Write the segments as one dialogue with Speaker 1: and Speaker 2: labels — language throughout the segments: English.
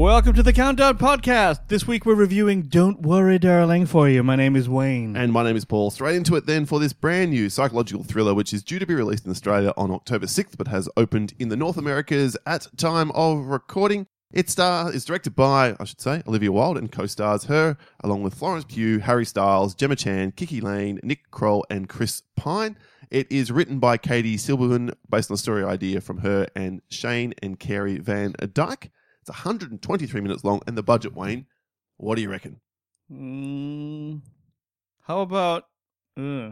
Speaker 1: Welcome to the Countdown Podcast. This week we're reviewing Don't Worry Darling for you. My name is Wayne.
Speaker 2: And my name is Paul. Straight into it then for this brand new psychological thriller, which is due to be released in Australia on October 6th, but has opened in the North Americas at time of recording. It star is directed by, I should say, Olivia Wilde and co-stars her, along with Florence Pugh, Harry Styles, Gemma Chan, KiKi Layne, Nick Kroll, and Chris Pine. It is written by Katie Silberman, based on a story idea from her and Shane and Carey Van Dyke. It's 123 minutes long, and the budget, Wayne, what do you reckon?
Speaker 1: Mm, how about uh,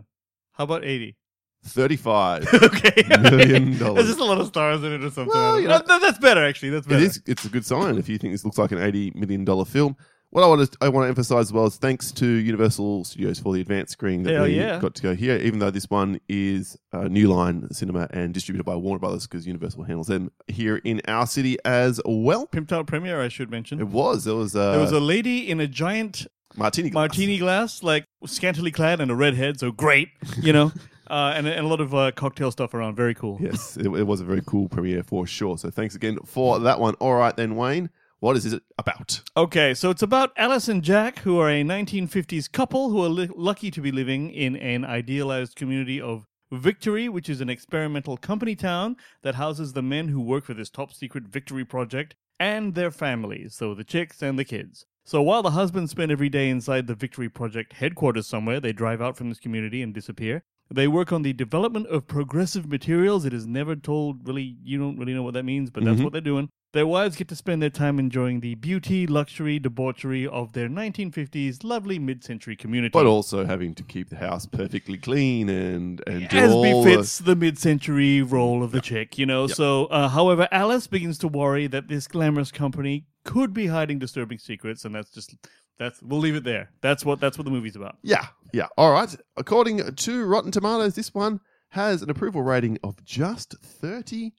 Speaker 1: how about eighty?
Speaker 2: 35
Speaker 1: okay,
Speaker 2: Million
Speaker 1: There's
Speaker 2: dollars.
Speaker 1: just a lot of stars in it or something.
Speaker 2: Well, you
Speaker 1: know.
Speaker 2: know-
Speaker 1: No, that's better actually. That's
Speaker 2: It
Speaker 1: better.
Speaker 2: is. It's a good sign if you think this looks like an eighty million dollar film. What I want to I want to emphasize as well is thanks to Universal Studios for the advanced screening that
Speaker 1: Hell
Speaker 2: we
Speaker 1: yeah.
Speaker 2: got to go here. Even though this one is uh, New Line Cinema and distributed by Warner Brothers because Universal handles them here in our city as well.
Speaker 1: Pimped out premiere. I should mention.
Speaker 2: It was. There was a
Speaker 1: there was a lady in a giant
Speaker 2: martini glass.
Speaker 1: martini glass, like scantily clad and a red head, so great, you know, uh, and, and a lot of uh, cocktail stuff around. Very cool.
Speaker 2: Yes, it, it was a very cool premiere for sure. So thanks again for that one. All right then, Wayne. What is it about?
Speaker 1: Okay, so it's about Alice and Jack, who are a 1950s couple who are li- lucky to be living in an idealized community of Victory, which is an experimental company town that houses the men who work for this top secret Victory project and their families, so the chicks and the kids. So while the husbands spend every day inside the Victory Project headquarters somewhere, they drive out from this community and disappear. They work on the development of progressive materials. It is never told, really, you don't really know what that means, but that's
Speaker 2: Mhm.
Speaker 1: what they're doing. Their wives get to spend their time enjoying the beauty, luxury, debauchery of their 1950s lovely mid century community.
Speaker 2: But also having to keep the house perfectly clean and and do
Speaker 1: as
Speaker 2: all the-
Speaker 1: befits the mid-century role of the chick, you know.
Speaker 2: Yep.
Speaker 1: So, uh, however, Alice begins to worry that this glamorous company could be hiding disturbing secrets, and that's just that's we'll leave it there. That's what that's what the movie's about.
Speaker 2: Yeah, yeah. All right. According to Rotten Tomatoes, this one has an approval rating of just 38%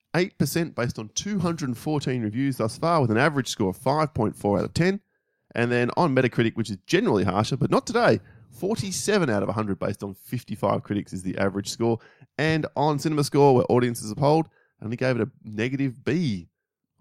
Speaker 2: based on 214 reviews thus far, with an average score of 5.4 out of 10. And then on Metacritic, which is generally harsher, but not today, 47 out of 100 based on 55 critics is the average score. And on Cinema Score, where audiences have polled, only gave it a negative B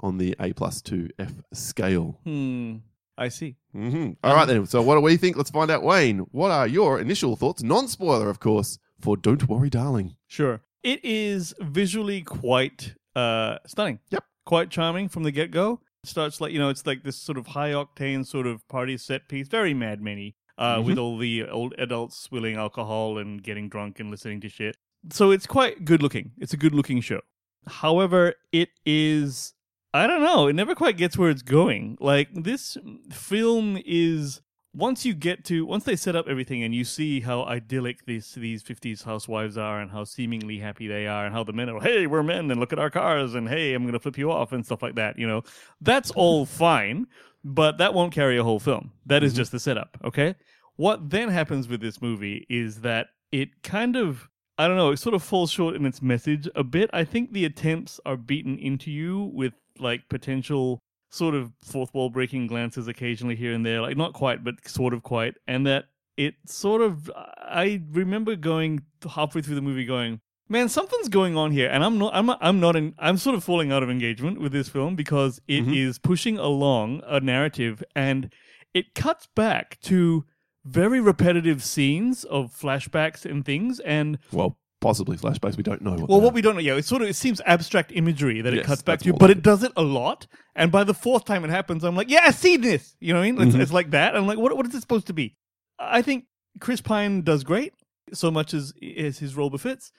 Speaker 2: on the A plus 2 F scale.
Speaker 1: Hmm. I see.
Speaker 2: hmm All right, then. So, what do we think? Let's find out, Wayne. What are your initial thoughts? Non spoiler, of course, for Don't Worry, Darling.
Speaker 1: Sure. It is visually quite uh, stunning.
Speaker 2: Yep.
Speaker 1: Quite charming from the get go. Starts like, you know, it's like this sort of high octane sort of party set piece, very Mad Men uh,
Speaker 2: Mhm.
Speaker 1: with all the old adults swilling alcohol and getting drunk and listening to shit. So it's quite good looking. It's a good looking show. However, it is. I don't know. It never quite gets where it's going. Like, this film is once you get to once they set up everything and you see how idyllic these these 50s housewives are and how seemingly happy they are and how the men are hey we're men and look at our cars and hey i'm gonna flip you off and stuff like that you know that's all fine but that won't carry a whole film That is
Speaker 2: Mhm.
Speaker 1: just the setup okay what then happens with this movie is that it kind of I don't know, it sort of falls short in its message a bit. I think the attempts are beaten into you with like potential sort of fourth wall breaking glances occasionally here and there, like not quite, but sort of quite, and that it sort of I remember going halfway through the movie going, man, something's going on here, and I'm not, I'm, not- I'm not, in, I'm sort of falling out of engagement with this film because it is
Speaker 2: Mhm.
Speaker 1: pushing along a narrative, and it cuts back to very repetitive scenes of flashbacks and things, and
Speaker 2: Well, possibly flashbacks. We don't know. What
Speaker 1: well, what we don't know, yeah, it sort of it seems abstract imagery that it
Speaker 2: Yes,
Speaker 1: cuts back
Speaker 2: that's
Speaker 1: to,
Speaker 2: more
Speaker 1: but
Speaker 2: like
Speaker 1: it does it a lot. And by the fourth time it happens, I'm like, yeah, I've seen this. You know what I mean? It's,
Speaker 2: Mhm.
Speaker 1: it's like that. I'm like, what what is it supposed to be? I think Chris Pine does great, so much as, as his role befits.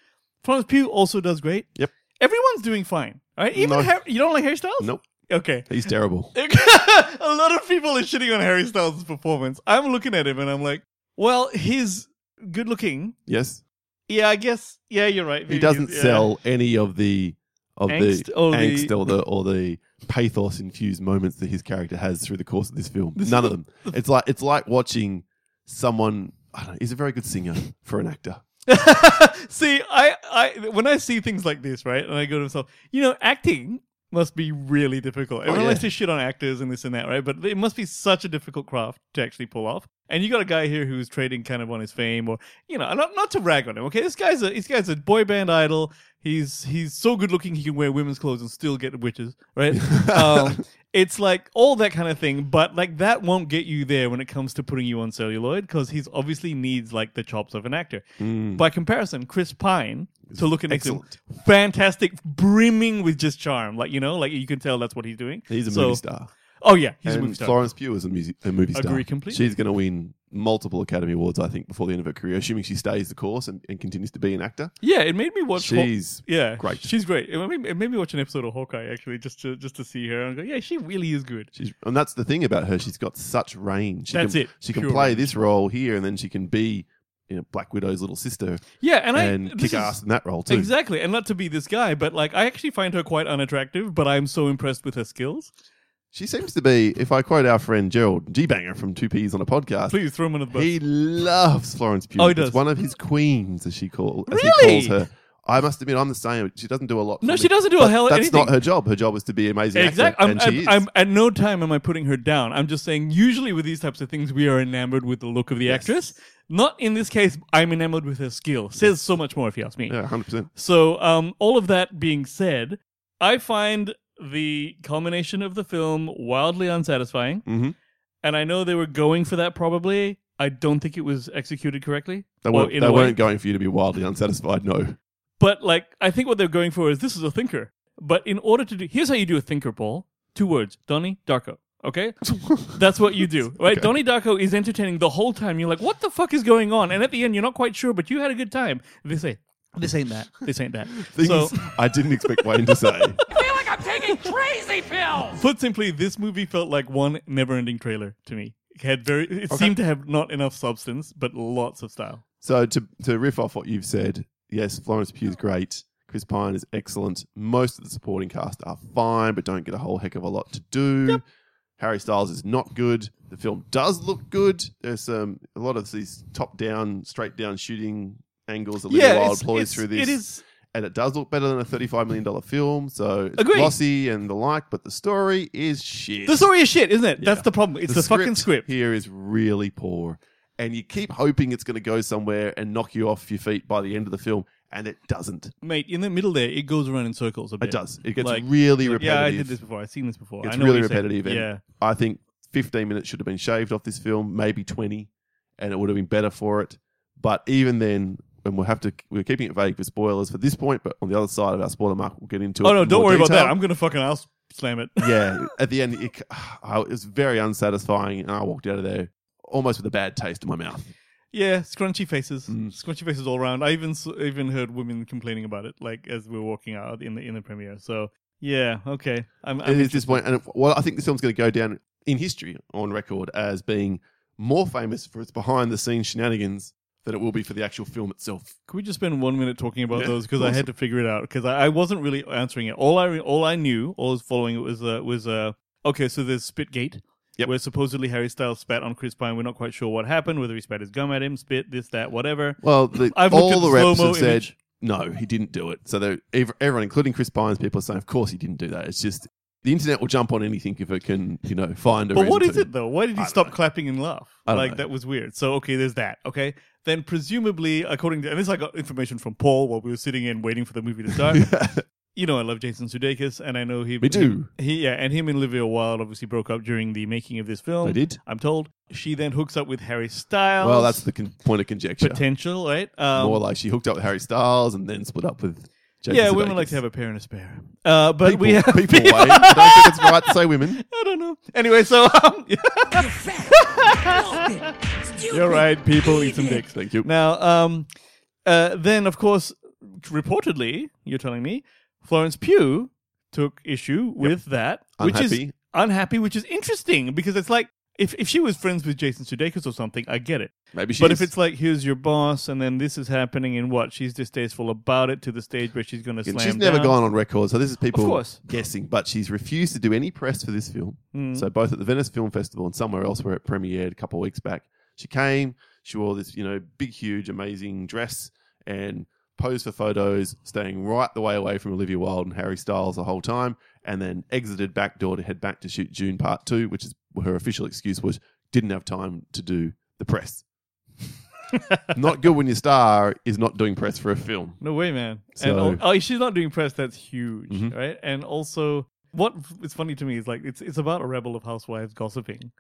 Speaker 1: Florence Pugh also does great.
Speaker 2: Yep.
Speaker 1: Everyone's doing fine. right? Even
Speaker 2: No.
Speaker 1: Har- you don't like Harry Styles?
Speaker 2: Nope.
Speaker 1: Okay.
Speaker 2: He's terrible.
Speaker 1: a lot of people are shitting on Harry Styles' performance. I'm looking at him and I'm like, well, he's good looking.
Speaker 2: Yes,
Speaker 1: Yeah, I guess. Yeah, you're right.
Speaker 2: he doesn't
Speaker 1: Yeah.
Speaker 2: sell any of the of
Speaker 1: Angst
Speaker 2: the
Speaker 1: or the-
Speaker 2: angst or the or the pathos infused moments that his character has through the course of this film. None of them. It's like it's like watching someone. I don't know. He's a very good singer for an actor.
Speaker 1: see, I, I, when I see things like this, right, and I go to myself, you know, acting must be really difficult. Everyone
Speaker 2: Oh, yeah.
Speaker 1: likes to shit on actors and this and that, right? But it must be such a difficult craft to actually pull off. And you got a guy here who's trading kind of on his fame, or you know, not not to rag on him. Okay, this guy's a this guy's a boy band idol. He's he's so good looking he can wear women's clothes and still get witches, right? um, it's like all that kind of thing, but like that won't get you there when it comes to putting you on celluloid because he's obviously needs like the chops of an actor.
Speaker 2: Mm.
Speaker 1: By comparison, Chris Pine, to look at him,
Speaker 2: Excellent.
Speaker 1: fantastic, brimming with just charm. Like you know, like you can tell that's what he's doing.
Speaker 2: He's a
Speaker 1: So-
Speaker 2: movie star.
Speaker 1: Oh yeah, he's a movie star.
Speaker 2: Florence Pugh is a, music, a movie star.
Speaker 1: Agree completely.
Speaker 2: She's going to win multiple Academy Awards, I think, before the end of her career, assuming she stays the course and, and continues to be an actor.
Speaker 1: yeah, it made me watch. Haw-
Speaker 2: She's
Speaker 1: yeah,
Speaker 2: great.
Speaker 1: She's great. It made, me, it made me watch an episode of Hawkeye actually, just to just to see her and go, yeah, she really is good.
Speaker 2: She's, and that's the thing about her. She's got such range. She
Speaker 1: That's
Speaker 2: can,
Speaker 1: it,
Speaker 2: She can play
Speaker 1: range.
Speaker 2: this role here, and then she can be, you know, Black Widow's little sister
Speaker 1: Yeah, and
Speaker 2: and
Speaker 1: this
Speaker 2: kick ass in that role too.
Speaker 1: Exactly, and not to be this guy, but like I actually find her quite unattractive, but I'm so impressed with her skills.
Speaker 2: She seems to be, if I quote our friend Gerald G Banger from Two Peas on a podcast,
Speaker 1: Please throw him under the bus.
Speaker 2: he loves Florence Pugh.
Speaker 1: Oh, he
Speaker 2: It's
Speaker 1: does?
Speaker 2: one of his queens, as she call, as
Speaker 1: Really?
Speaker 2: he calls her. I must admit, I'm the same. She doesn't do a lot.
Speaker 1: No,
Speaker 2: for
Speaker 1: she doesn't do a hell of a
Speaker 2: That's
Speaker 1: anything.
Speaker 2: not her job. Her job is to be amazing.
Speaker 1: Exactly. I'm,
Speaker 2: and she
Speaker 1: I'm,
Speaker 2: is.
Speaker 1: I'm- at no time am I putting her down. I'm just saying, usually with these types of things, we are enamored with the look of the
Speaker 2: Yes.
Speaker 1: actress. Not in this case. I'm enamored with her skill. Says so much more, if you ask me.
Speaker 2: yeah, hundred percent.
Speaker 1: So, um, all of that being said, I find the culmination of the film wildly unsatisfying,
Speaker 2: Mm-hmm.
Speaker 1: and I know they were going for that. Probably, I don't think it was executed correctly.
Speaker 2: They, weren't, they weren't going for you to be wildly unsatisfied. No.
Speaker 1: But like, I think what they're going for is this is a thinker. But in order to do, here's how you do a thinker, Paul. Two words: Donnie Darko. Okay, that's what you do, right?
Speaker 2: Okay.
Speaker 1: Donnie Darko is entertaining the whole time. You're like, what the fuck is going on? And at the end, you're not quite sure, but you had a good time. They say, this ain't that. This ain't that.
Speaker 2: Things
Speaker 1: so,
Speaker 2: I didn't expect Wayne to say.
Speaker 3: I feel like I'm taking crazy pills.
Speaker 1: put simply, this movie felt like one never-ending trailer to me. It had very, it seemed to have not enough substance, but lots of style.
Speaker 2: So to to riff off what you've said, yes, Florence Pugh's great. Chris Pine is excellent. Most of the supporting cast are fine, but don't get a whole heck of a lot to do. Harry Styles is not good. The film does look good. There's um, a lot of these top down, straight down shooting angles that little
Speaker 1: it's-
Speaker 2: employs
Speaker 1: it's-
Speaker 2: through this.
Speaker 1: It is
Speaker 2: and it does look better than a $35 million film. So it's
Speaker 1: Agreed.
Speaker 2: glossy and the like, but the story is shit.
Speaker 1: the story is shit, isn't it? That's the problem. It's the, fucking script.
Speaker 2: here is really poor, and you keep hoping it's going to go somewhere and knock you off your feet by the end of the film, and it doesn't.
Speaker 1: Mate, in the middle there, it goes around in circles a bit.
Speaker 2: It does. It gets
Speaker 1: Like-
Speaker 2: really repetitive.
Speaker 1: Yeah, I did this before. I've seen this before.
Speaker 2: It's
Speaker 1: I know
Speaker 2: really
Speaker 1: what you're saying.
Speaker 2: repetitive. And
Speaker 1: Yeah.
Speaker 2: I think 15 minutes should have been shaved off this film, maybe 20, and it would have been better for it. But even then, and we'll have to, we're keeping it vague for spoilers for this point, but on the other side of our spoiler mark, we'll get into it.
Speaker 1: Oh no,
Speaker 2: in
Speaker 1: don't
Speaker 2: more
Speaker 1: worry about
Speaker 2: detail.
Speaker 1: that. I'm gonna fucking ass slam it.
Speaker 2: yeah, at the end, it, I- it was very unsatisfying, and I walked out of there almost with a bad taste in my mouth.
Speaker 1: Yeah, scrunchy faces,
Speaker 2: Mm.
Speaker 1: scrunchy faces all around. I even even heard women complaining about it, like as we were walking out in the in the premiere. So yeah, okay. I'm, I'm
Speaker 2: it is disappointing. And well, I think this film's going to go down in history on record as being more famous for its behind the scenes shenanigans than it will be for the actual film itself.
Speaker 1: Could we just spend one minute talking about
Speaker 2: Yeah,
Speaker 1: those? Because I had to figure it out. Because I, I wasn't really answering it. All I all I knew, all I was following it was uh, was uh, okay. So there's Spitgate,
Speaker 2: Yep.
Speaker 1: where supposedly Harry Styles spat on Chris Pine. We're not quite sure what happened. Whether he spat his gum at him, spit this, that, whatever.
Speaker 2: Well, the,
Speaker 1: I've
Speaker 2: all the
Speaker 1: the
Speaker 2: reps have said
Speaker 1: image.
Speaker 2: no, he didn't do it. So everyone, including Chris Pine's people, are saying, of course he didn't do that. It's just the internet will jump on anything if it can, you know, find a
Speaker 1: But what is
Speaker 2: to.
Speaker 1: it though? Why did he stop
Speaker 2: know.
Speaker 1: clapping and laugh? Like
Speaker 2: know.
Speaker 1: that was weird. So okay, there's that. Okay, then presumably, according to and this, I got information from Paul while we were sitting in waiting for the movie to start. you know, I love Jason Sudeikis, and I know he.
Speaker 2: Me too.
Speaker 1: He, he- yeah, and him and Olivia Wilde obviously broke up during the making of this film.
Speaker 2: They did.
Speaker 1: I'm told. She then hooks up with Harry Styles.
Speaker 2: Well, that's the con- point of conjecture.
Speaker 1: potential, right? Um,
Speaker 2: More like she hooked up with Harry Styles and then split up with. Jason
Speaker 1: yeah, women like to have a pair and a spare. Uh, but
Speaker 2: people,
Speaker 1: we have
Speaker 2: people, Wayne. I don't think it's right to say women.
Speaker 1: I don't know. Anyway, so um, you're right. People eat some dicks.
Speaker 2: Thank you.
Speaker 1: Now, um, uh, then of course, reportedly, you're telling me, Florence Pugh took issue with that, which is
Speaker 2: Unhappy.
Speaker 1: unhappy, which is interesting because it's like if if she was friends with Jason Sudeikis or something, I get it.
Speaker 2: Maybe she
Speaker 1: but
Speaker 2: is.
Speaker 1: if it's like here's your boss, and then this is happening, and what she's distasteful about it to the stage where she's going to slam.
Speaker 2: she's never
Speaker 1: down.
Speaker 2: gone on record, so this is people guessing. But she's refused to do any press for this film.
Speaker 1: Mm.
Speaker 2: So both at the Venice Film Festival and somewhere else where it premiered a couple of weeks back, she came. She wore this, you know, big, huge, amazing dress and posed for photos, staying right the way away from Olivia Wilde and Harry Styles the whole time, and then exited back door to head back to shoot Dune Part Two, which is her official excuse was didn't have time to do the press. not good when your star is not doing press for a film.
Speaker 1: No way, man.
Speaker 2: So-
Speaker 1: and oh, she's not doing press. That's huge,
Speaker 2: Mhm.
Speaker 1: right? And also, what is funny to me is like it's it's about a rebel of housewives gossiping,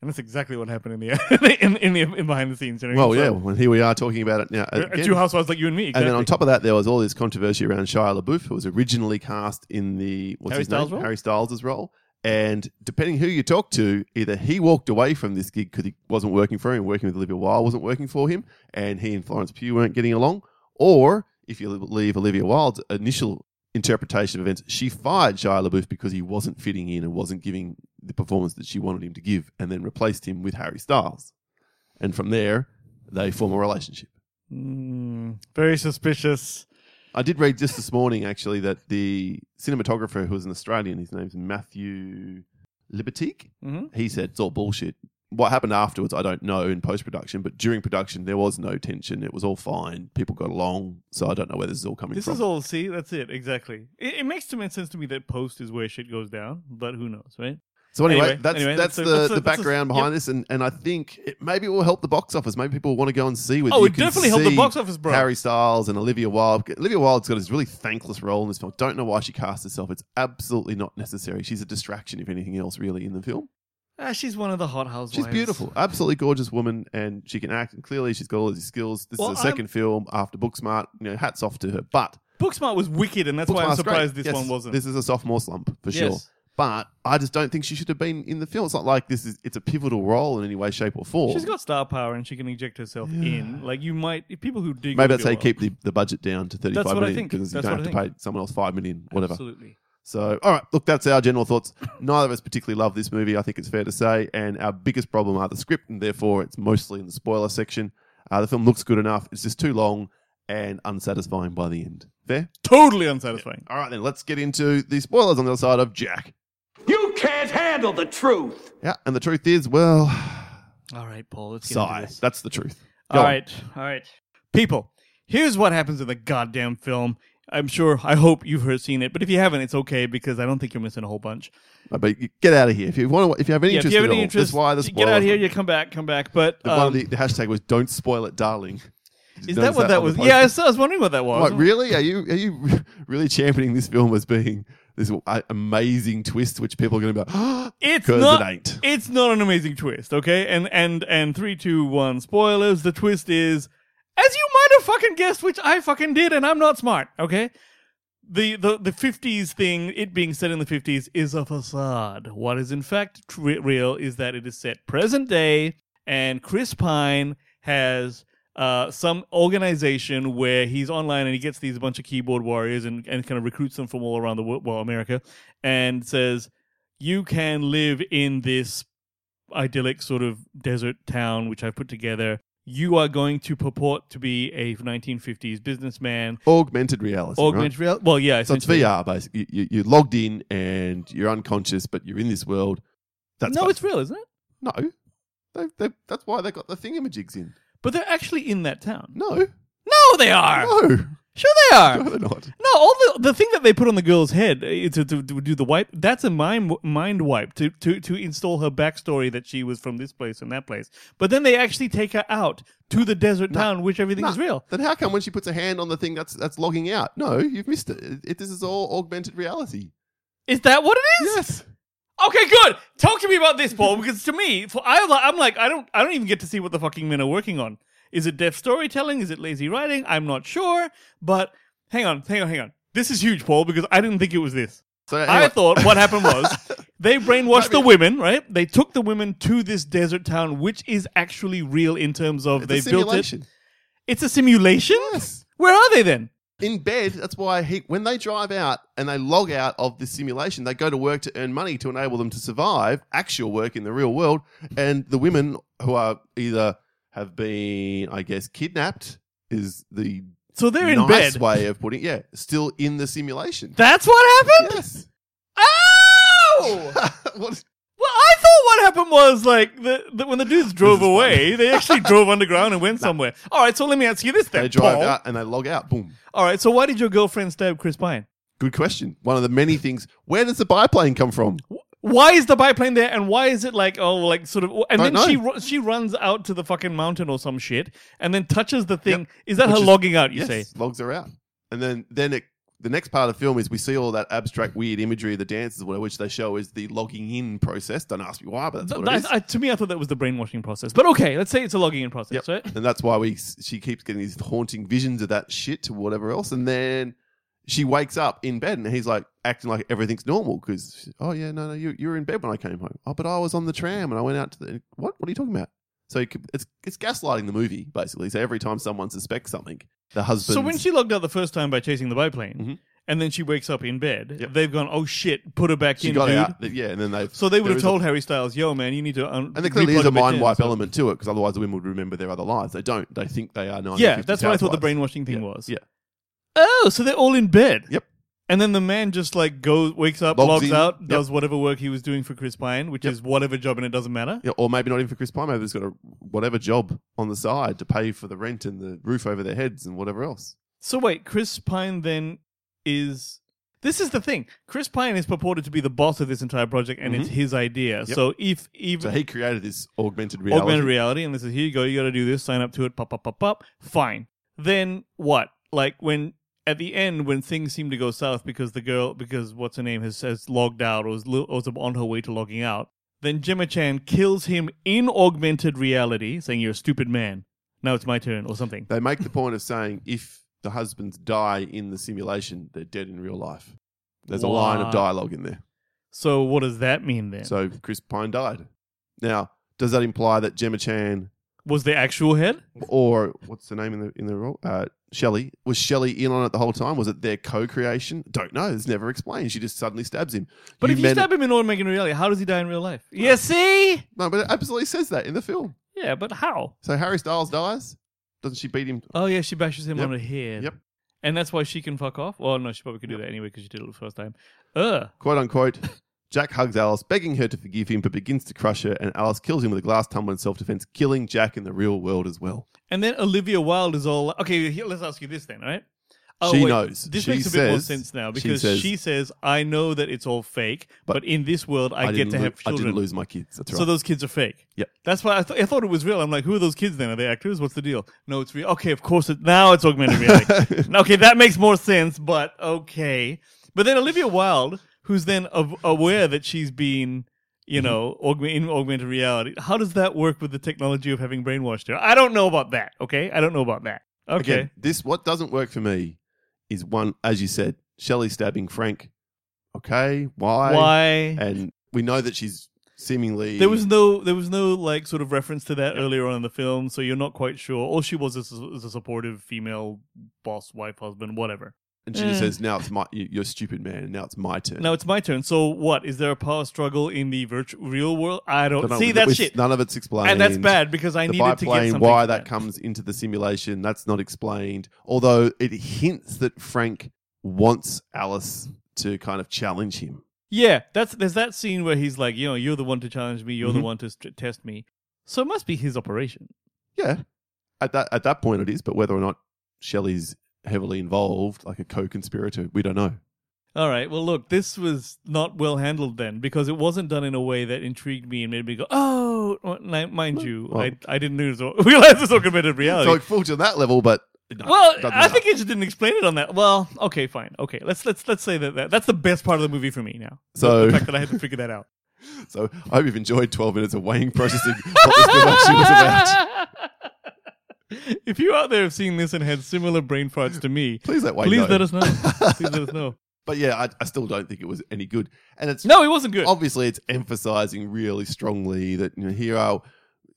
Speaker 1: and that's exactly what happened in the in in the in behind the scenes. You know?
Speaker 2: Well,
Speaker 1: So,
Speaker 2: yeah, well, here we are talking about it now. again.
Speaker 1: two housewives like you and me.
Speaker 2: And then on top of that, there was all this controversy around Shia LaBeouf, who was originally cast in the what's
Speaker 1: Harry
Speaker 2: his
Speaker 1: Styles
Speaker 2: name?
Speaker 1: role?
Speaker 2: Harry Styles' role. And depending who you talk to, either he walked away from this gig because he wasn't working for him, working with Olivia Wilde wasn't working for him, and he and Florence Pugh weren't getting along, or if you believe Olivia Wilde's initial interpretation of events, she fired Shia LaBeouf because he wasn't fitting in and wasn't giving the performance that she wanted him to give, and then replaced him with Harry Styles. And from there, they form a relationship.
Speaker 1: Mm, very suspicious.
Speaker 2: I did read just this morning actually that the cinematographer who was an Australian, his name's Matthew Libatique,
Speaker 1: hmm
Speaker 2: he said it's all bullshit. What happened afterwards, I don't know in post production, but during production there was no tension. It was all fine. People got along. So I don't know where this is all coming
Speaker 1: This
Speaker 2: from.
Speaker 1: This is all. See, that's it exactly. It, it makes too much sense to me that post is where shit goes down, but who knows, right?
Speaker 2: so anyway,
Speaker 1: anyway,
Speaker 2: that's
Speaker 1: anyway,
Speaker 2: that's
Speaker 1: that's
Speaker 2: the,
Speaker 1: a- that's
Speaker 2: the
Speaker 1: that's a-
Speaker 2: background behind this, and, and I think it, maybe it will help the box office. Maybe people want to go and see with
Speaker 1: Oh,
Speaker 2: you
Speaker 1: it definitely helped the box office, bro.
Speaker 2: Harry Styles and Olivia Wilde. Olivia Wilde's got this really thankless role in this film. Don't know why she cast herself. It's absolutely not necessary. She's a distraction, if anything else, really, in the film.
Speaker 1: Ah, she's one of the hot housewives.
Speaker 2: She's beautiful, absolutely gorgeous woman, and she can act. And clearly, she's got all these skills. This
Speaker 1: Well,
Speaker 2: is her 2nd film after Booksmart. You know, hats off to her. But
Speaker 1: Booksmart was wicked, and that's why I'm
Speaker 2: Booksmart's great.
Speaker 1: surprised this
Speaker 2: Yes,
Speaker 1: one wasn't.
Speaker 2: This is a sophomore slump for sure.
Speaker 1: Yes.
Speaker 2: But I just don't think she should have been in the film. It's not like this is it's a pivotal role in any way, shape, or form.
Speaker 1: She's got star power, and she can inject herself in. Like you might, if people who dig.
Speaker 2: Maybe that's how you keep the, the budget down to thirty
Speaker 1: That's what I
Speaker 2: million
Speaker 1: think.
Speaker 2: because you
Speaker 1: That's
Speaker 2: don't
Speaker 1: what
Speaker 2: have
Speaker 1: I
Speaker 2: to pay someone else five million, whatever.
Speaker 1: Absolutely.
Speaker 2: So, all right, look, that's our general thoughts. Neither of us particularly love this movie, I think it's fair to say. And our biggest problem are the script, and therefore it's mostly in the spoiler section. Uh, the film looks good enough, it's just too long and unsatisfying by the end. Fair?
Speaker 1: Totally unsatisfying.
Speaker 2: All right, then let's get into the spoilers on the other side of Jack.
Speaker 3: You can't handle the truth.
Speaker 2: Yeah, and the truth is, well,
Speaker 1: All right, Paul. Let's get
Speaker 2: sigh.
Speaker 1: into this.
Speaker 2: That's the truth. Go
Speaker 1: All
Speaker 2: on.
Speaker 1: right, all right. People, here's what happens in the goddamn film. I'm sure, I hope you've heard seen it, but if you haven't, it's okay because I don't think you're missing a whole bunch.
Speaker 2: Uh, But you- get out of here if you want. To, if you have any
Speaker 1: Yeah, if
Speaker 2: interest
Speaker 1: you have any
Speaker 2: all,
Speaker 1: interest,
Speaker 2: why the
Speaker 1: get out here. You come back, come back. But
Speaker 2: the, of
Speaker 1: um,
Speaker 2: the, the hashtag was "Don't spoil it, darling."
Speaker 1: Is that what that
Speaker 2: the
Speaker 1: was? Yeah, I was, I was wondering what that was.
Speaker 2: What really? Are you are you really championing this film as being this amazing twist, which people are going to be like,
Speaker 1: It's not.
Speaker 2: it ain't.
Speaker 1: It's not an amazing twist, okay? And and and three, two, one. Spoilers. The twist is, as you fucking guessed, which I fucking did, and I'm not smart, okay? The the the fifties thing, it being set in the fifties, is a facade. What is in fact tr- real is that it is set present day, and Chris Pine has. Uh, some organization where he's online and he gets these bunch of keyboard warriors and, and kind of recruits them from all around the world, well, America, and says, you can live in this idyllic sort of desert town which I've put together. You are going to purport to be a 1950s businessman.
Speaker 2: Augmented reality. right?
Speaker 1: Augmented reality. Well, yeah,
Speaker 2: So it's. VR basically. You, you, you're logged in and you're unconscious, but you're in this world. That's
Speaker 1: no, it's real, isn't it?
Speaker 2: no. They, they, that's why they got the thingamajigs in.
Speaker 1: But they're actually in that town.
Speaker 2: No,
Speaker 1: No, they are.
Speaker 2: no,
Speaker 1: Sure, they are.
Speaker 2: no, they're not.
Speaker 1: No, all the the thing that they put on the girl's head uh, to, to, to do the wipe, that's a mind mind wipe to, to to install her backstory that she was from this place and that place. But then they actually take her out to the desert town, which everything is real.
Speaker 2: Then how come when she puts her hand on the thing that's that's logging out? No, you've missed it. It- it- this is all augmented reality.
Speaker 1: Is that what it is?
Speaker 2: Yes.
Speaker 1: Okay, good. Talk to me about this, Paul, because to me, for I, I'm like, I don't, I don't even get to see what the fucking men are working on. Is it deaf storytelling? Is it lazy writing? I'm not sure. But hang on, hang on, hang on. This is huge, Paul, because I didn't think it was this.
Speaker 2: So
Speaker 1: I
Speaker 2: anyway-
Speaker 1: thought what happened was they brainwashed the women, right? They took the women to this desert town, which is actually real in terms of they built it. It's a simulation.
Speaker 2: Yes.
Speaker 1: Where are they then?
Speaker 2: in bed. That's why he, when they drive out and they log out of the simulation, they go to work to earn money to enable them to survive actual work in the real world. And the women who are either have been, I guess, kidnapped is the
Speaker 1: So they're in
Speaker 2: nice
Speaker 1: bed.
Speaker 2: way of putting. Yeah, still in the simulation.
Speaker 1: That's what happened.
Speaker 2: yes.
Speaker 1: Oh!
Speaker 2: what?
Speaker 1: Well, I thought what happened was like the, the when the dudes drove away, they actually drove underground and went somewhere. All right, so let me ask you this then,
Speaker 2: They drive
Speaker 1: Paul.
Speaker 2: out and they log out. Boom.
Speaker 1: All right, so why did your girlfriend stab Chris Pine?
Speaker 2: Good question. One of the many things. Where does the biplane come from?
Speaker 1: Why is the biplane there, and why is it like oh, like sort of? And
Speaker 2: Don't
Speaker 1: then she
Speaker 2: know.
Speaker 1: ru- she runs out to the fucking mountain or some shit, and then touches the thing.
Speaker 2: Yep.
Speaker 1: Is that
Speaker 2: Which
Speaker 1: her
Speaker 2: is-
Speaker 1: logging out? You
Speaker 2: yes,
Speaker 1: say?
Speaker 2: logs her out, and then then it, the next part of the film is we see all that abstract, weird imagery of the dances, whatever, which they show is the logging in process. Don't ask me why, but that's
Speaker 1: Th-
Speaker 2: what it is.
Speaker 1: that- I- to me, I thought that was the brainwashing process. But okay, let's say it's a logging in process, right?
Speaker 2: And that's why we she keeps getting these haunting visions of that shit to whatever else, and then she wakes up in bed, and he's like acting like everything's normal because oh yeah no no you you were in bed when I came home. Oh, but I was on the tram and I went out to the what what are you talking about? So it's it's gaslighting the movie basically. So every time someone suspects something, the husband.
Speaker 1: So when she logged out the first time by chasing the biplane,
Speaker 2: Mhm.
Speaker 1: and then she wakes up in bed,
Speaker 2: Yep.
Speaker 1: they've gone, "Oh shit, put her back
Speaker 2: she
Speaker 1: in,
Speaker 2: got
Speaker 1: dude."
Speaker 2: out, yeah, and then they've
Speaker 1: So they would have
Speaker 2: is a-
Speaker 1: told Harry Styles, "Yo, man, you need to." Un-
Speaker 2: And there clearly is a mind wipe
Speaker 1: So-
Speaker 2: element to it because otherwise the women would remember their other lives. They don't. They think they are 9
Speaker 1: Yeah, that's what I thought the brainwashing thing
Speaker 2: Yeah,
Speaker 1: was.
Speaker 2: yeah.
Speaker 1: Oh, so they're all in bed.
Speaker 2: Yep.
Speaker 1: And then the man just like goes, wakes up,
Speaker 2: Logs
Speaker 1: logs,
Speaker 2: in.
Speaker 1: out,
Speaker 2: Yep.
Speaker 1: does whatever work he was doing for Chris Pine, which
Speaker 2: Yep.
Speaker 1: is whatever job, and it doesn't matter.
Speaker 2: Yeah, or maybe not even for Chris Pine. Maybe he's got a whatever job on the side to pay for the rent and the roof over their heads and whatever else.
Speaker 1: So wait, Chris Pine then is. This is the thing. Chris Pine is purported to be the boss of this entire project, and it's mm-hmm. his idea. So if even
Speaker 2: So he created this augmented reality.
Speaker 1: augmented reality, and this is here you go, you got to do this, sign up to it, pop, pop, pop, pop. Fine. Then what? Like when at the end, when things seem to go south because the girl, because what's her name has, has logged out or was, was on her way to logging out, then Gemma Chan kills him in augmented reality, saying you're a stupid man. Now it's my turn or something.
Speaker 2: They make the point of saying if the husbands die in the simulation, they're dead in real life. There's a line of dialogue in there.
Speaker 1: So what does that mean then?
Speaker 2: So Chris Pine died. Now, does that imply that Gemma Chan
Speaker 1: was the actual head?
Speaker 2: or what's the name in the in the role? Uh, Shelley was Shelley in on it the whole time? Was it their co-creation? Don't know. It's never explained. She just suddenly stabs him.
Speaker 1: But if you
Speaker 2: men-
Speaker 1: stab him in augmented reality, how does he die in real life? Yeah, see?
Speaker 2: no, but it absolutely says that in the film.
Speaker 1: Yeah, but how?
Speaker 2: So Harry Styles dies. Doesn't she beat him?
Speaker 1: Oh yeah, she bashes him
Speaker 2: Yep.
Speaker 1: on the head.
Speaker 2: Yep.
Speaker 1: And that's why she can fuck off. Well, no, she probably could do that anyway because she did it the first time. Ugh.
Speaker 2: Quote unquote. Jack hugs Alice, begging her to forgive him, but begins to crush her, and Alice kills him with a glass tumbler in self-defense, killing Jack in the real world as well.
Speaker 1: And then Olivia Wilde is all okay. Here, let's ask you this then, right?
Speaker 2: Oh, she knows.
Speaker 1: This
Speaker 2: She
Speaker 1: makes a bit more sense now because she
Speaker 2: says-
Speaker 1: says, "I know that it's all fake, but,
Speaker 2: But
Speaker 1: in this world, I, get to
Speaker 2: lo-
Speaker 1: have children.
Speaker 2: I didn't lose my kids. That's right.
Speaker 1: So those kids are fake.
Speaker 2: Yep.
Speaker 1: That's why I, th- I thought it was real. I'm like, who are those kids then? Are they actors? What's the deal? No, it's real. Okay, of course. It, now it's augmented reality. okay, that makes more sense. But okay. But then Olivia Wilde, who's then av- aware that she's been,
Speaker 2: Mm-hmm.
Speaker 1: you know, augment- in augmented reality. How does that work with the technology of having brainwashed her? I don't know about that. Okay, I don't know about that. Okay.
Speaker 2: Again, this what doesn't work for me is one, as you said, Shelley stabbing Frank. Okay, why?
Speaker 1: Why?
Speaker 2: And we know that she's seemingly
Speaker 1: There was no, there was no like sort of reference to that earlier on in the film, so you're not quite sure. All she was is, is a supportive female boss, wife, husband, whatever.
Speaker 2: And she just
Speaker 1: Eh.
Speaker 2: says, "Now it's my you- you're a stupid man, and now it's my turn."
Speaker 1: Now it's my turn. So what? Is there a power struggle in the virtual real world? I don't,
Speaker 2: Don't know,
Speaker 1: see that shit,
Speaker 2: None of it's explained,
Speaker 1: and that's bad because I
Speaker 2: the
Speaker 1: needed to get something.
Speaker 2: why that comes into the simulation, that's not explained. Although it hints that Frank wants Alice to kind of challenge him.
Speaker 1: Yeah, that's there's that scene where he's like, you know, you're the one to challenge me, you're the
Speaker 2: Mhm.
Speaker 1: one to st- test me. So it must be his operation.
Speaker 2: Yeah, at that at that point it is, but whether or not Shelley's heavily involved, like a co-conspirator, we don't know.
Speaker 1: All right. Well, look, this was not well handled then because it wasn't done in a way that intrigued me and made me go, "Oh, well, mind you,
Speaker 2: Well-
Speaker 1: I I didn't realize this augmented reality."
Speaker 2: So it falls on that level, but no,
Speaker 1: well, I think it just didn't explain it on that. Well, okay, fine, okay. Let's let's let's say that, that that's the best part of the movie for me now.
Speaker 2: So-
Speaker 1: the fact that I had to figure that out.
Speaker 2: So I hope you've enjoyed 12 minutes of Wayne processing what this actually was about.
Speaker 1: if you out there have seen this and had similar brain farts to me,
Speaker 2: Please let Wayne
Speaker 1: please
Speaker 2: know.
Speaker 1: let us know. please let us know.
Speaker 2: But yeah, I, I still don't think it was any good. And it's
Speaker 1: No, it wasn't good.
Speaker 2: obviously it's emphasizing really strongly that you know here are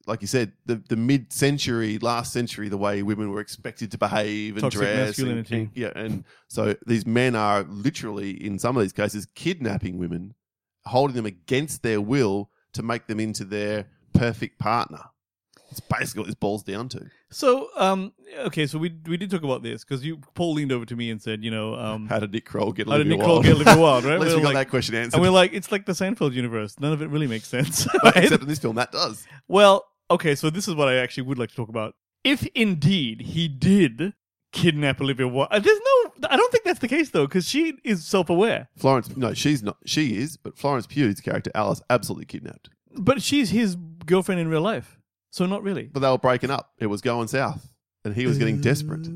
Speaker 2: like you said the the mid century last century the way women were expected to behave and
Speaker 1: Toxic
Speaker 2: dress and-
Speaker 1: masculinity.
Speaker 2: and- yeah and so these men are literally in some of these cases kidnapping women holding them against their will to make them into their perfect partner It's basically what this boils down to.
Speaker 1: So, um, okay, so we we did talk about this because you Paul leaned over to me and said, you know, um,
Speaker 2: How did Nick Kroll get
Speaker 1: how did Nick Kroll get Olivia Wilde? Right?
Speaker 2: At least we got
Speaker 1: like-
Speaker 2: that question answered.
Speaker 1: and we're like, it's like the Seinfeld universe. None of it really makes sense. right?
Speaker 2: Except in this film, that does.
Speaker 1: Well, okay, so this is what I actually would like to talk about. If indeed he did kidnap Olivia Wilde, uh, there's no, I don't think that's the case though, because she is self-aware,
Speaker 2: Florence, no, she's not. She is, but Florence Pugh's character Alice absolutely kidnapped.
Speaker 1: but she's his girlfriend in real life, so not really.
Speaker 2: But they were breaking up. It was going south, and he was getting desperate.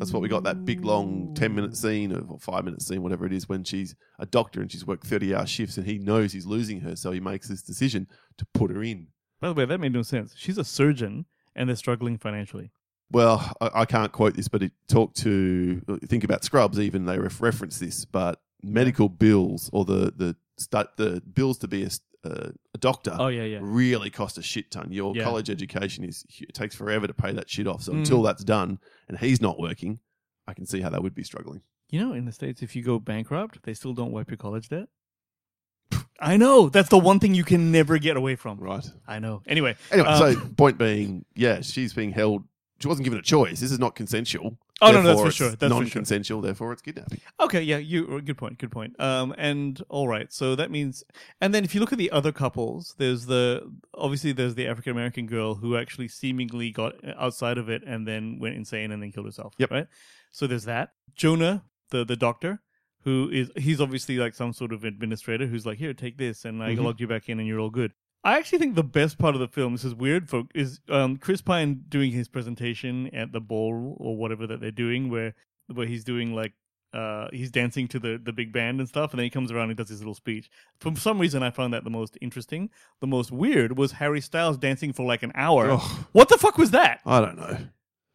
Speaker 2: That's what we got that big long ten minute scene or five minute scene, whatever it is, when she's a doctor and she's worked thirty hour shifts, and he knows he's losing her, so he makes this decision to put her in.
Speaker 1: By the way, that made no sense. She's a surgeon, and they're struggling financially.
Speaker 2: Well, I, I can't quote this, but it talked to think about Scrubs. Even they ref- reference this, but medical bills or the the stu- the bills to be a, a doctor
Speaker 1: Oh yeah, yeah.
Speaker 2: really cost a shit ton. Your
Speaker 1: Yeah.
Speaker 2: college education is it takes forever to pay that shit off. So
Speaker 1: Mm.
Speaker 2: until that's done and he's not working, I can see how that would be struggling.
Speaker 1: You know, in the states, if you go bankrupt, they still don't wipe your college debt. I know that's the one thing you can never get away from.
Speaker 2: Right.
Speaker 1: I know. Anyway,
Speaker 2: Anyway,
Speaker 1: um,
Speaker 2: so point being, yeah, she's being held. She wasn't given a choice. This is not consensual.
Speaker 1: Oh, no, no, that's for sure. That's for sure.
Speaker 2: non-consensual. Therefore, it's kidnapping.
Speaker 1: Okay, yeah, you good point, good point. Um, and all right, so that means, and then if you look at the other couples, there's the obviously there's the African American girl who actually seemingly got outside of it and then went insane and then killed herself.
Speaker 2: Yep.
Speaker 1: Right. So there's that Jonah, the the doctor, who is he's obviously like some sort of administrator who's like, here, take this, and I
Speaker 2: Mhm.
Speaker 1: logged you back in, and you're all good. I actually think the best part of the film, this is weird, folk, is um, Chris Pine doing his presentation at the ball or whatever that they're doing, where where he's doing like uh, he's dancing to the the big band and stuff, and then he comes around and does his little speech. For some reason, I found that the most interesting. The most weird was Harry Styles dancing for like an hour.
Speaker 2: Ugh.
Speaker 1: What the fuck was that?
Speaker 2: I don't know.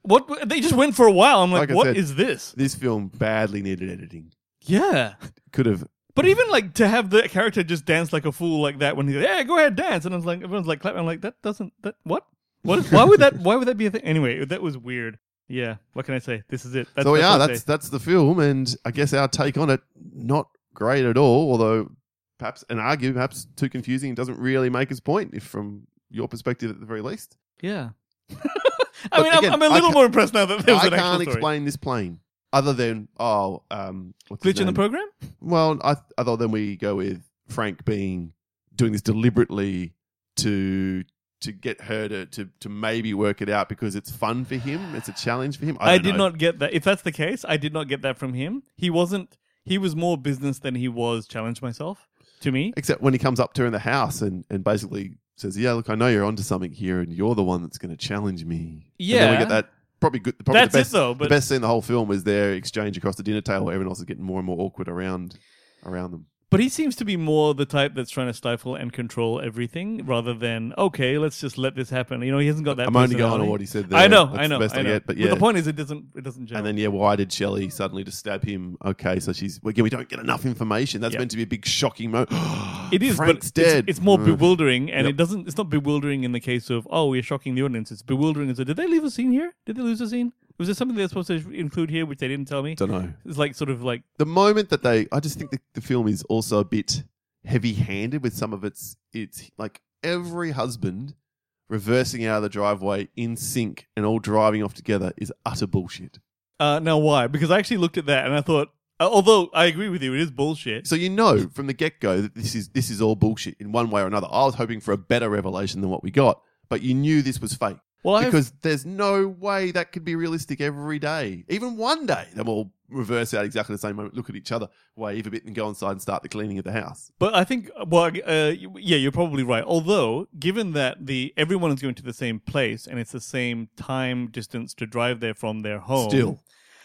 Speaker 1: What they just went for a while. I'm like,
Speaker 2: Like
Speaker 1: what
Speaker 2: said-
Speaker 1: is this?
Speaker 2: This film badly needed editing.
Speaker 1: Yeah.
Speaker 2: Could have.
Speaker 1: But even like to have the character just dance like a fool like that when he's like, "Yeah, go ahead, dance," and I was like, everyone's like clapping. I'm like, that doesn't that what? What? Why would that? Why would that be a thing? Anyway, that was weird. Yeah. What can I say? This is it. That's,
Speaker 2: so yeah, that's that's the film, and I guess our take on it not great at all. Although perhaps, and argue perhaps too confusing. doesn't really make his point, if from your perspective at the very least.
Speaker 1: yeah. I mean, I'm,
Speaker 2: again,
Speaker 1: I'm a
Speaker 2: I
Speaker 1: little more impressed now that there was
Speaker 2: I
Speaker 1: an actual
Speaker 2: can't explain this plane other than oh, um, what's
Speaker 1: Glitch in the program?
Speaker 2: Well, I other than we go with Frank being doing this deliberately to to get her to, to to maybe work it out because it's fun for him. It's a challenge for him. I,
Speaker 1: I, did
Speaker 2: know.
Speaker 1: not get that. If that's the case, I did not get that from him. He wasn't. He was more business than he was challenge myself. To me,
Speaker 2: Except when he comes up to her in the house and, and basically says, "Yeah, look, I know you're onto something here, and you're the one that's going to challenge me." and then we get that probably good. Probably
Speaker 1: That's
Speaker 2: the
Speaker 1: it,
Speaker 2: best,
Speaker 1: though,
Speaker 2: the best scene in the whole film was their exchange across the dinner table. Where everyone else is getting more and more awkward around around them.
Speaker 1: But he seems to be more the type that's trying to stifle and control everything, rather than okay, let's just let this happen. You know, he hasn't got that.
Speaker 2: I'm only going on what he said there.
Speaker 1: I know,
Speaker 2: That's
Speaker 1: I know,
Speaker 2: the best
Speaker 1: I know.
Speaker 2: get. But yeah,
Speaker 1: the point is, it doesn't. It doesn't gel.
Speaker 2: And then, yeah, why did Shelley suddenly just stab him? Okay, so she's again, we don't get enough information. That's
Speaker 1: Yeah.
Speaker 2: meant to be a big shocking moment.
Speaker 1: It is,
Speaker 2: Frank's
Speaker 1: but it's-
Speaker 2: dead.
Speaker 1: It's, more
Speaker 2: Mm.
Speaker 1: bewildering, and
Speaker 2: Yep.
Speaker 1: it doesn't. It's not bewildering in the case of oh, we're shocking the audience. It's bewildering as a did they leave a scene here? Did they lose a scene? Was there something they're supposed to include here which they didn't tell me?
Speaker 2: Don't know.
Speaker 1: It's like sort of like
Speaker 2: The moment that they, I just think the, the film is also a bit heavy-handed with some of its. It's like every husband reversing out of the driveway in sync and all driving off together is utter bullshit.
Speaker 1: uh now why? Because I actually looked at that and I thought, uh, although I agree with you, it is bullshit.
Speaker 2: So you know from the get-go that this is this is all bullshit in one way or another. I was hoping for a better revelation than what we got, but you knew this was fake.
Speaker 1: Well,
Speaker 2: because there's no way that could be realistic every day. Even one day, they will reverse out exactly the same moment, look at each other, wave a bit, and go inside and start the cleaning of the house.
Speaker 1: but I think well, uh, yeah, you're probably right. Although, given that the everyone is going to the same place and it's the same time distance to drive there from their home,
Speaker 2: Still,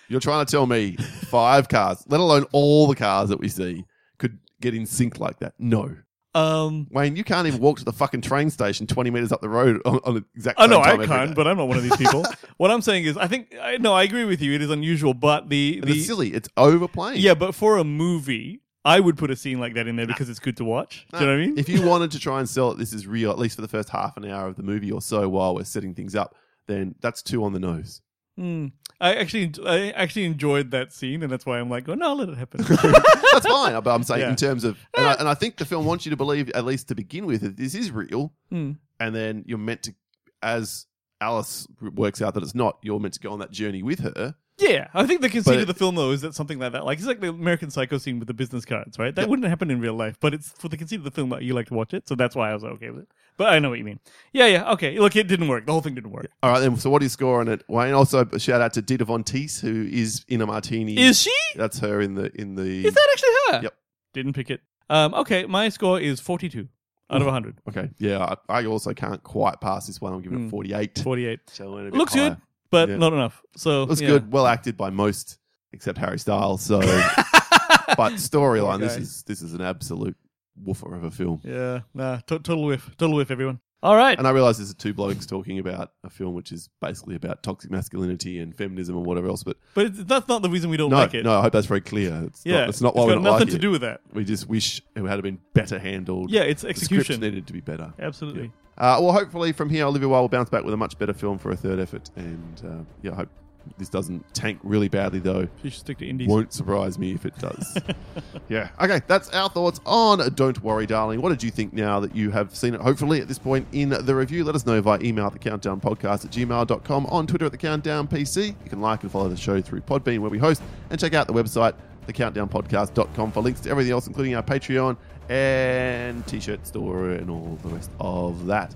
Speaker 2: you're trying to tell me five cars, let alone all the cars that we see, could get in sync like that? No.
Speaker 1: Um,
Speaker 2: Wayne, you can't even walk to the fucking train station 20 meters up the road on, on the exact
Speaker 1: Oh no,
Speaker 2: time
Speaker 1: I can't. But I'm not one of these people. what I'm saying is, I think I, no, I agree with you. It is unusual, but the the
Speaker 2: it's silly. It's overplaying.
Speaker 1: yeah, but for a movie, I would put a scene like that in there because it's good to watch. Do you know what I mean?
Speaker 2: If you wanted to try and sell it, this is real, at least for the first half an hour of the movie or so while we're setting things up, then that's two on the nose.
Speaker 1: Hmm. I actually, I actually enjoyed that scene, and that's why I'm like, oh no, I'll let it happen.
Speaker 2: That's fine. But I'm saying
Speaker 1: Yeah.
Speaker 2: in terms of, and I, and I think the film wants you to believe, at least to begin with, that this is real,
Speaker 1: Hmm.
Speaker 2: and then you're meant to, as Alice works out that it's not, you're meant to go on that journey with her.
Speaker 1: Yeah, I think the conceit
Speaker 2: But
Speaker 1: of the film though is that something like that, like it's like the American Psycho scene with the business cards, right? That wouldn't happen in real life, but it's for the conceit of the film that you like to watch it, so that's why I was okay with it. But I know what you mean. Yeah, yeah, okay. Look, it didn't work. The whole thing didn't work.
Speaker 2: All right, then. So, what do you score on it, Wayne? Also, a shout out to Dita Von Teese, who is in a martini.
Speaker 1: Is she?
Speaker 2: That's her in the in the.
Speaker 1: Is that actually her?
Speaker 2: Yep.
Speaker 1: Didn't pick it. Um, okay, my score is forty-two out of hundred.
Speaker 2: Okay, yeah. I, I also can't quite pass this one. I'm giving it 48.
Speaker 1: Forty-eight.
Speaker 2: So a bit
Speaker 1: Looks
Speaker 2: higher.
Speaker 1: good, but
Speaker 2: Yeah.
Speaker 1: not enough. So
Speaker 2: Looks
Speaker 1: yeah.
Speaker 2: good. Well acted by most, except Harry Styles. So, but storyline. This is this is an absolute woofer of a film.
Speaker 1: Yeah, nah, to- total whiff, total whiff, everyone. All right,
Speaker 2: And I realize there's two blokes talking about a film which is basically about toxic masculinity and feminism and whatever else. But
Speaker 1: but it's, that's not the reason we don't
Speaker 2: no,
Speaker 1: like it.
Speaker 2: no, I hope that's very clear. It's
Speaker 1: yeah,
Speaker 2: not, it's not why we
Speaker 1: got
Speaker 2: don't
Speaker 1: nothing
Speaker 2: like
Speaker 1: to
Speaker 2: it.
Speaker 1: do with that.
Speaker 2: We just wish it had been better handled.
Speaker 1: Yeah, it's
Speaker 2: The scripts
Speaker 1: execution.
Speaker 2: needed to be better.
Speaker 1: Absolutely.
Speaker 2: Uh, well, hopefully from here, Olivia Wilde will bounce back with a much better film for a third effort. And uh, yeah, I hope this doesn't tank really badly, though.
Speaker 1: You should stick to indies.
Speaker 2: Won't surprise me if it does. yeah. Okay, that's our thoughts on Don't Worry, Darling. What did you think now that you have seen it? Hopefully, at this point in the review, let us know via email at the countdown podcast at gmail.com, on Twitter at the countdown PC. You can like and follow the show through Podbean, where we host, and check out the website, thecountdownpodcast.com, for links to everything else, including our Patreon and t shirt store and all the rest of that.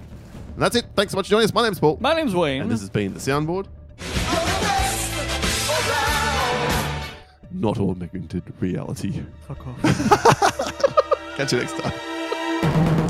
Speaker 2: And that's it. Thanks so much for joining us. My name's Paul.
Speaker 1: My name's Wayne.
Speaker 2: and this has been the soundboard. Not all augmented reality.
Speaker 1: Fuck off.
Speaker 2: Catch you next time.